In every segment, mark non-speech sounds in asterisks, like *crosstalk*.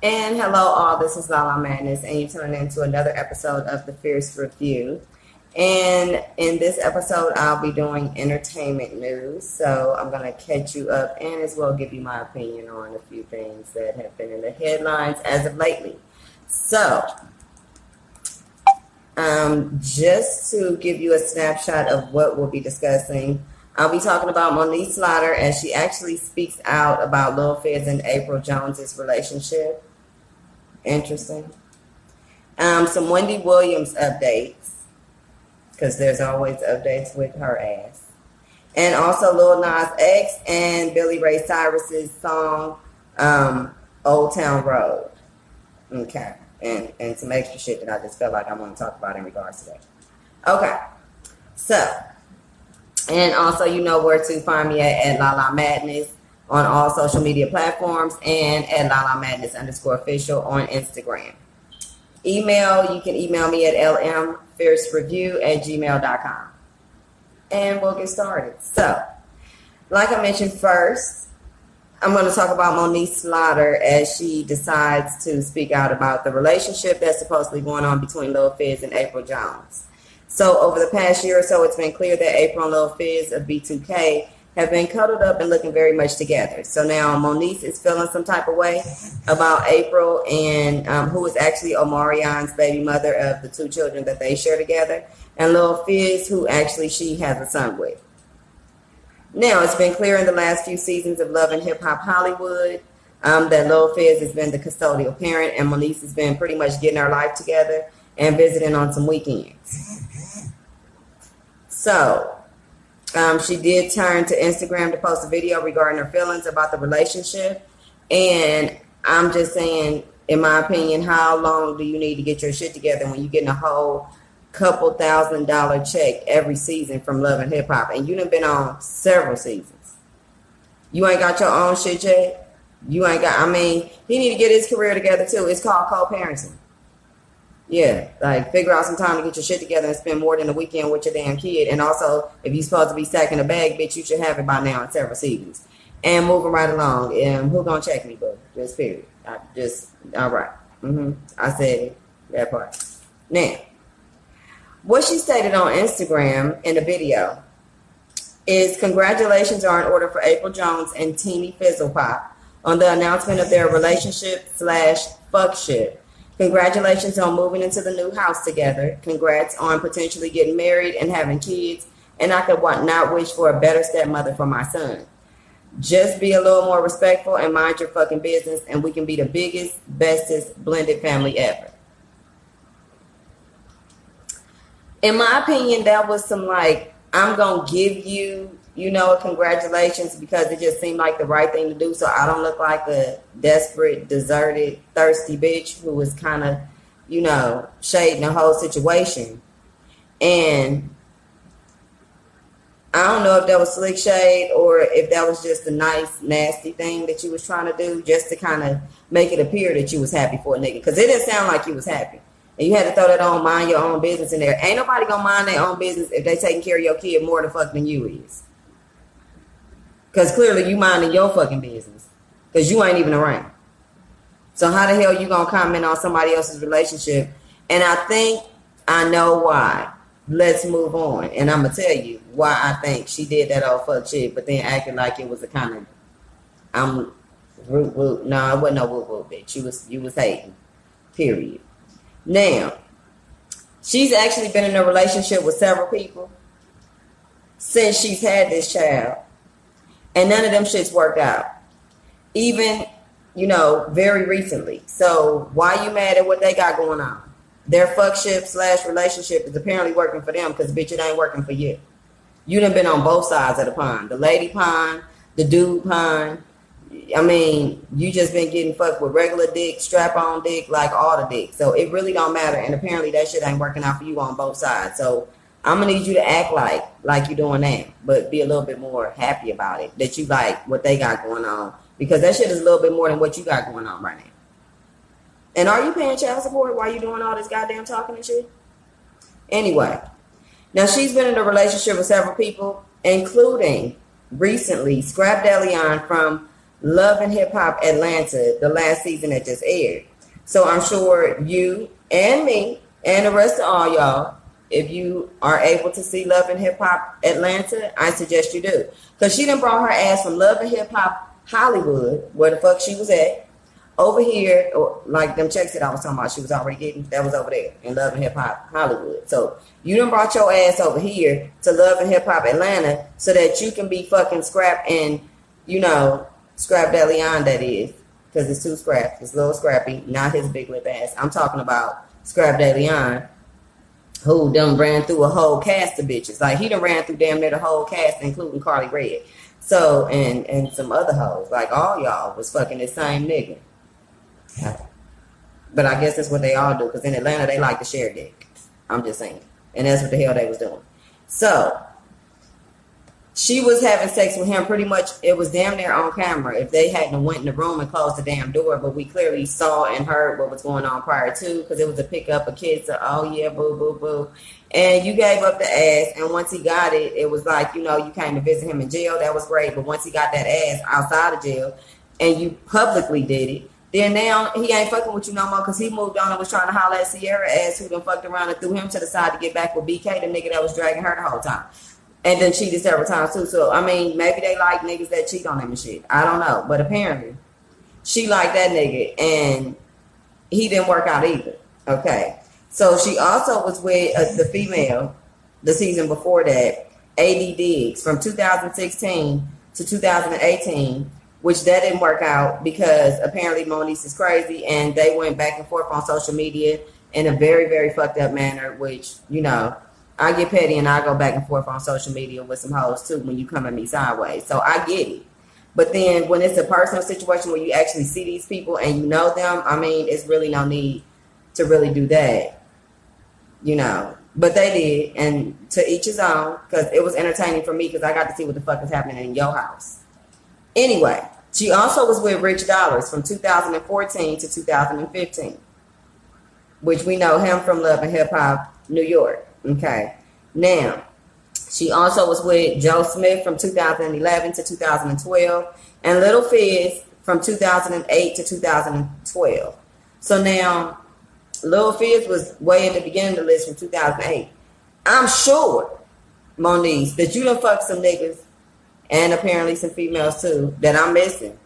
And hello, all. This is Lala Madness, and you're tuning into another episode of the Fierce Review. And in this episode, I'll be doing entertainment news. So I'm going to catch you up and as well give you my opinion on a few things that have been in the headlines as of lately. So, um, just to give you a snapshot of what we'll be discussing, I'll be talking about Moniece Slaughter as she actually speaks out about Lil Fizz and April Jones's relationship. Interesting. Um, some Wendy Williams updates because there's always updates with her ass. And also Lil Nas X and Billy Ray Cyrus's song um, Old Town Road. Okay and, and some extra shit that I just felt like I want to talk about in regards to that. Okay. So, and also you know where to find me at, at La Madness on all social media platforms and at Lala Madness underscore official on Instagram. Email, you can email me at lmfiercereview at gmail.com. And we'll get started. So, like I mentioned first, I'm going to talk about Moniece Slaughter as she decides to speak out about the relationship that's supposedly going on between Lil Fizz and April Jones. So over the past year or so, it's been clear that April and Lil Fizz of B2K have been cuddled up and looking very much together. So now Moniece is feeling some type of way about April and um, who is actually Omarion's baby mother of the two children that they share together, and Lil Fizz, who actually she has a son with. Now, it's been clear in the last few seasons of Love and Hip Hop Hollywood um, that Lil Fizz has been the custodial parent, and Moniece has been pretty much getting her life together and visiting on some weekends. So, um, she did turn to Instagram to post a video regarding her feelings about the relationship. And I'm just saying, in my opinion, how long do you need to get your shit together when you're getting a whole couple thousand dollar check every season from Love and Hip Hop, and you done been on several seasons. You ain't got your own shit yet. You ain't got. I mean, he need to get his career together too. It's called co-parenting. Yeah, like figure out some time to get your shit together and spend more than a weekend with your damn kid. And also, if you're supposed to be stacking a bag, bitch, you should have it by now in several seasons. And moving right along. And who gonna check me, bro? Just period. I just all right. Mm-hmm. I said. That part. Now, what she stated on Instagram in the video is congratulations are in order for April Jones and Teeny Fizzlepop on the announcement of their relationship slash fuck fuckship. Congratulations on moving into the new house together. Congrats on potentially getting married and having kids. And I could want not wish for a better stepmother for my son. Just be a little more respectful and mind your fucking business, and we can be the biggest, bestest blended family ever. in my opinion, that was some like, I'm going to give you, you know, congratulations because it just seemed like the right thing to do. So I don't look like a desperate, deserted, thirsty bitch who was kind of, you know, shading the whole situation. And I don't know if that was slick shade or if that was just a nice, nasty thing that you was trying to do just to kind of make it appear that you was happy for a nigga. Because it didn't sound like you was happy. And you had to throw that on mind your own business in there. Ain't nobody gonna mind their own business if they taking care of your kid more the fuck than you is. Cause clearly you minding your fucking business. Cause you ain't even around. So how the hell you gonna comment on somebody else's relationship? And I think I know why. Let's move on. And I'm gonna tell you why I think she did that old fuck shit, but then acting like it was a kind of I'm root root. No, it wasn't no root root bitch. You was you was hating. Period. Now, she's actually been in a relationship with several people since she's had this child. And none of them shits worked out. Even, you know, very recently. So why you mad at what they got going on? Their fuckship slash relationship is apparently working for them because bitch, it ain't working for you. You done been on both sides of the pond. The lady pond, the dude pond, I mean, you just been getting fucked with regular dick, strap on dick, like all the dick. So it really don't matter. And apparently that shit ain't working out for you on both sides. So I'm gonna need you to act like like you're doing that, but be a little bit more happy about it. That you like what they got going on. Because that shit is a little bit more than what you got going on right now. And are you paying child support while you doing all this goddamn talking and shit? Anyway. Now she's been in a relationship with several people, including recently Scrapp DeLeon from Love and Hip Hop Atlanta, the last season that just aired. So I'm sure you and me and the rest of all y'all, if you are able to see Love and Hip Hop Atlanta, I suggest you do. Because she done brought her ass from Love and Hip Hop Hollywood, where the fuck she was at, over here, or like them checks that I was talking about, she was already getting, that was over there in Love and Hip Hop Hollywood. So you done brought your ass over here to Love and Hip Hop Atlanta so that you can be fucking scrap and, you know, scrap that Leon that is. Because it's too scrap. It's little scrappy, not his big lip ass. I'm talking about Scrap Leon, who done ran through a whole cast of bitches. Like he done ran through damn near the whole cast, including Karlie Redd. So and and some other hoes. Like all y'all was fucking the same nigga. But I guess that's what they all do, because in Atlanta they like to share dick. I'm just saying. And that's what the hell they was doing. So she was having sex with him pretty much it was damn near on camera. If they hadn't went in the room and closed the damn door but we clearly saw and heard what was going on prior to because it was a pickup of kids so, oh yeah boo boo boo. And you gave up the ass and once he got it it was like you know you came to visit him in jail that was great but once he got that ass outside of jail and you publicly did it then now he ain't fucking with you no more because he moved on and was trying to holler at Sierra ass who done fucked around and threw him to the side to get back with BK, the nigga that was dragging her the whole time and then cheated several times too. So I mean, maybe they like niggas that cheat on them and shit. I don't know, but apparently she liked that nigga, and he didn't work out either. Okay, so she also was with uh, the female the season before that, AD Diggs, from 2016 to 2018. Which that didn't work out because apparently Moniece is crazy, and they went back and forth on social media in a very, very fucked up manner. Which you know, I get petty and I go back and forth on social media with some hoes too when you come at me sideways. So I get it. But then when it's a personal situation where you actually see these people and you know them, I mean, it's really no need to really do that. You know. But they did, and to each his own, because it was entertaining for me because I got to see what the fuck is happening in your house. Anyway, she also was with Rich Dollaz from 2014 to 2015, which we know him from Love and Hip Hop New York. Okay. Now, she also was with Joe Smith from 2011 to 2012 and Little Fizz from 2008 to 2012. So now, Little Fizz was way in the beginning of the list from 2008. I'm sure, Moniece, that you done fuck some niggas and apparently some females too that I'm missing.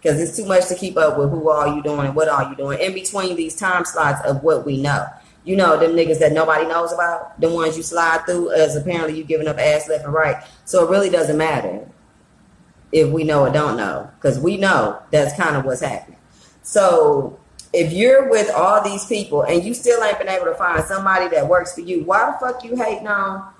Because it's too much to keep up with who are you doing and what are you doing in between these time slots of what we know you know, them niggas that nobody knows about, the ones you slide through as apparently you giving up ass left and right. So it really doesn't matter if we know or don't know, because we know that's kind of what's happening. So if you're with all these people and you still ain't been able to find somebody that works for you, why the fuck you hating on,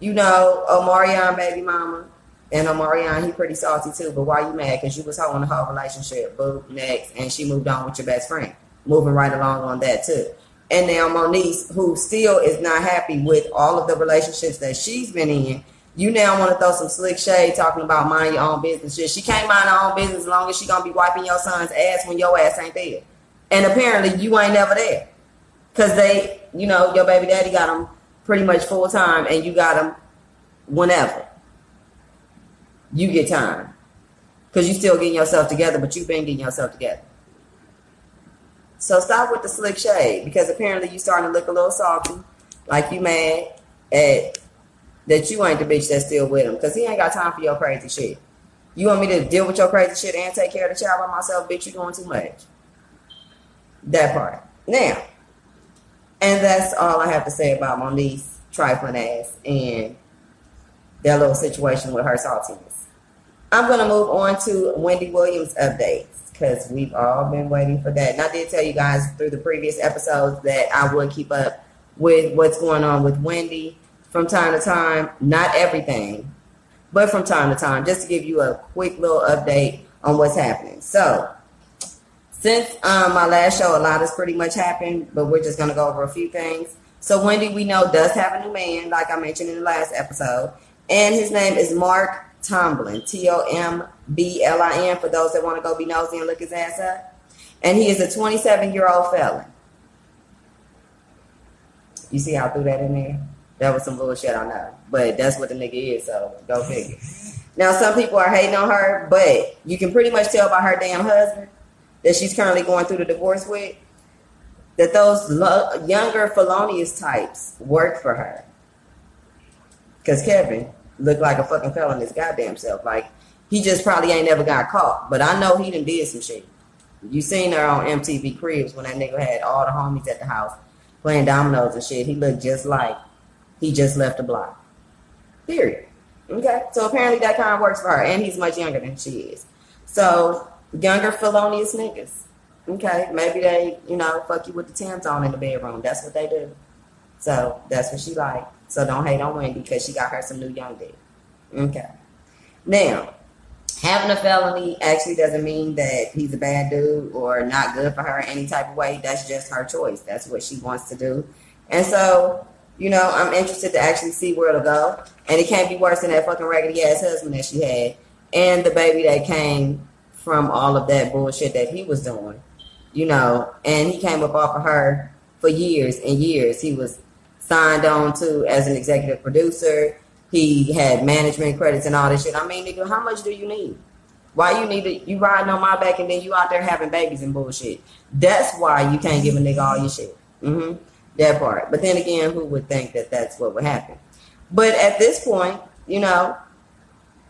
you know, Omarion baby mama? And Omarion, he pretty salty too, but why you mad? Because you was holding the whole relationship, boo, next, and she moved on with your best friend. Moving right along on that too and now Moniece, who still is not happy with all of the relationships that she's been in, you now want to throw some slick shade talking about mind your own business. She can't mind her own business as long as she gonna be wiping your son's ass when your ass ain't there. And apparently you ain't never there. Cause they, you know, your baby daddy got them pretty much full time and you got them whenever. You get time. Cause you still getting yourself together, but you've been getting yourself together. So stop with the slick shade because apparently you starting to look a little salty, like you mad at that you ain't the bitch that's still with him because he ain't got time for your crazy shit. You want me to deal with your crazy shit and take care of the child by myself, bitch? You doing too much. That part. Now, and that's all I have to say about Moniece trifling ass and that little situation with her saltiness. I'm gonna move on to Wendy Williams updates because we've all been waiting for that. And I did tell you guys through the previous episodes that I would keep up with what's going on with Wendy from time to time. Not everything, but from time to time, just to give you a quick little update on what's happening. So, since um, my last show, a lot has pretty much happened, but we're just going to go over a few things. So, Wendy, we know, does have a new man, like I mentioned in the last episode, and his name is Marc Tomblin, T O M B L I N, for those that want to go be nosy and look his ass up. And he is a 27 year old felon. You see how I threw that in there? That was some bullshit, I know. but that's what the nigga is. So go figure. Now some people are hating on her, but you can pretty much tell by her damn husband that she's currently going through the divorce with that those lo- younger felonious types work for her. Because Kevin looked like a fucking felon his goddamn self. Like he just probably ain't never got caught. But I know he done did some shit. You seen her on MTV Cribs when that nigga had all the homies at the house playing dominoes and shit. He looked just like he just left the block. Period. Okay. So apparently that kind of works for her. And he's much younger than she is. So younger felonious niggas. Okay. Maybe they, you know, fuck you with the Tim's on in the bedroom. That's what they do. So that's what she like. So don't hate on Wendy because she got her some new young dick. Okay. Now, having a felony actually doesn't mean that he's a bad dude or not good for her any type of way. That's just her choice. That's what she wants to do. And so, you know, I'm interested to actually see where it'll go. And it can't be worse than that fucking raggedy ass husband that she had and the baby that came from all of that bullshit that he was doing. You know, and he came up off of her for years and years. He was signed on to as an executive producer. He had management credits and all this shit. I mean, nigga, how much do you need? Why you need to you riding on my back and then you out there having babies and bullshit? That's why you can't give a nigga all your shit. Mm-hmm. That part. But then again, who would think that that's what would happen? But at this point, you know,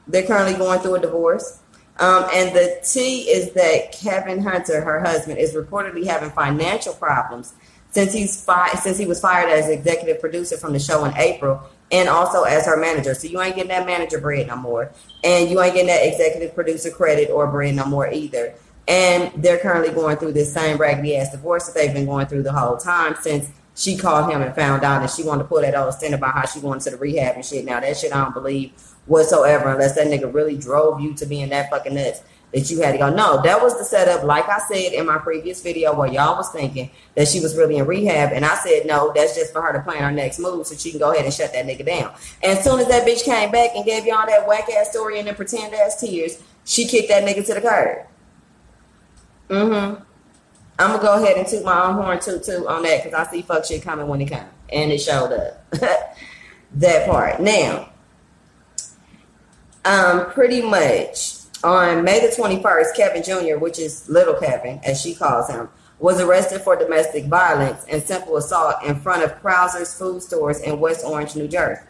they're currently going through a divorce. Um, and the T is that Kevin Hunter, her husband, is reportedly having financial problems since he's fi- since he was fired as executive producer from the show in April and also as her manager. So you ain't getting that manager bread no more. And you ain't getting that executive producer credit or bread no more either. And they're currently going through this same raggedy ass divorce that they've been going through the whole time since she called him and found out that she wanted to pull that old stint about how she wanted to the rehab and shit. Now that shit I don't believe whatsoever unless that nigga really drove you to being that fucking nuts that you had to go. No, that was the setup, like I said in my previous video, where y'all was thinking that she was really in rehab. And I said, no, that's just for her to plan her next move so she can go ahead and shut that nigga down. And as soon as that bitch came back and gave y'all that whack ass story and then pretend ass tears, she kicked that nigga to the curb. Mm hmm. I'm gonna go ahead and toot my own horn toot toot on that because I see fuck shit coming when it comes. And it showed up. *laughs* that part. Now, um, pretty much on May the 21st, Kevin Jr., which is little Kevin, as she calls him, was arrested for domestic violence and simple assault in front of Krauszer's food stores in West Orange, New Jersey.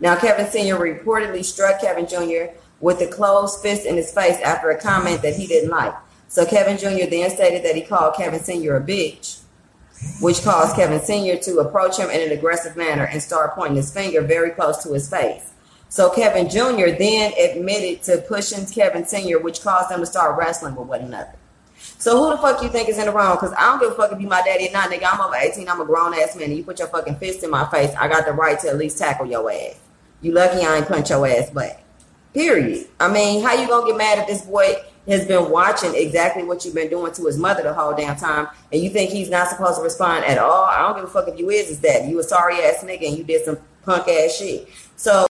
Now, Kevin Sr. reportedly struck Kevin Jr. with a closed fist in his face after a comment that he didn't like. So Kevin Jr. then stated that he called Kevin Sr. a bitch, which caused Kevin Sr. to approach him in an aggressive manner and start pointing his finger very close to his face. So Kevin Jr. then admitted to pushing Kevin Sr., which caused them to start wrestling with one another. So who the fuck you think is in the wrong? Because I don't give a fuck if you my daddy or not, nigga. I'm over 18. I'm a grown ass man. And you put your fucking fist in my face. I got the right to at least tackle your ass. You lucky I ain't punch your ass back. Period. I mean, how you gonna get mad if this boy has been watching exactly what you've been doing to his mother the whole damn time, and you think he's not supposed to respond at all? I don't give a fuck if you is his that You a sorry ass nigga and you did some punk ass shit. So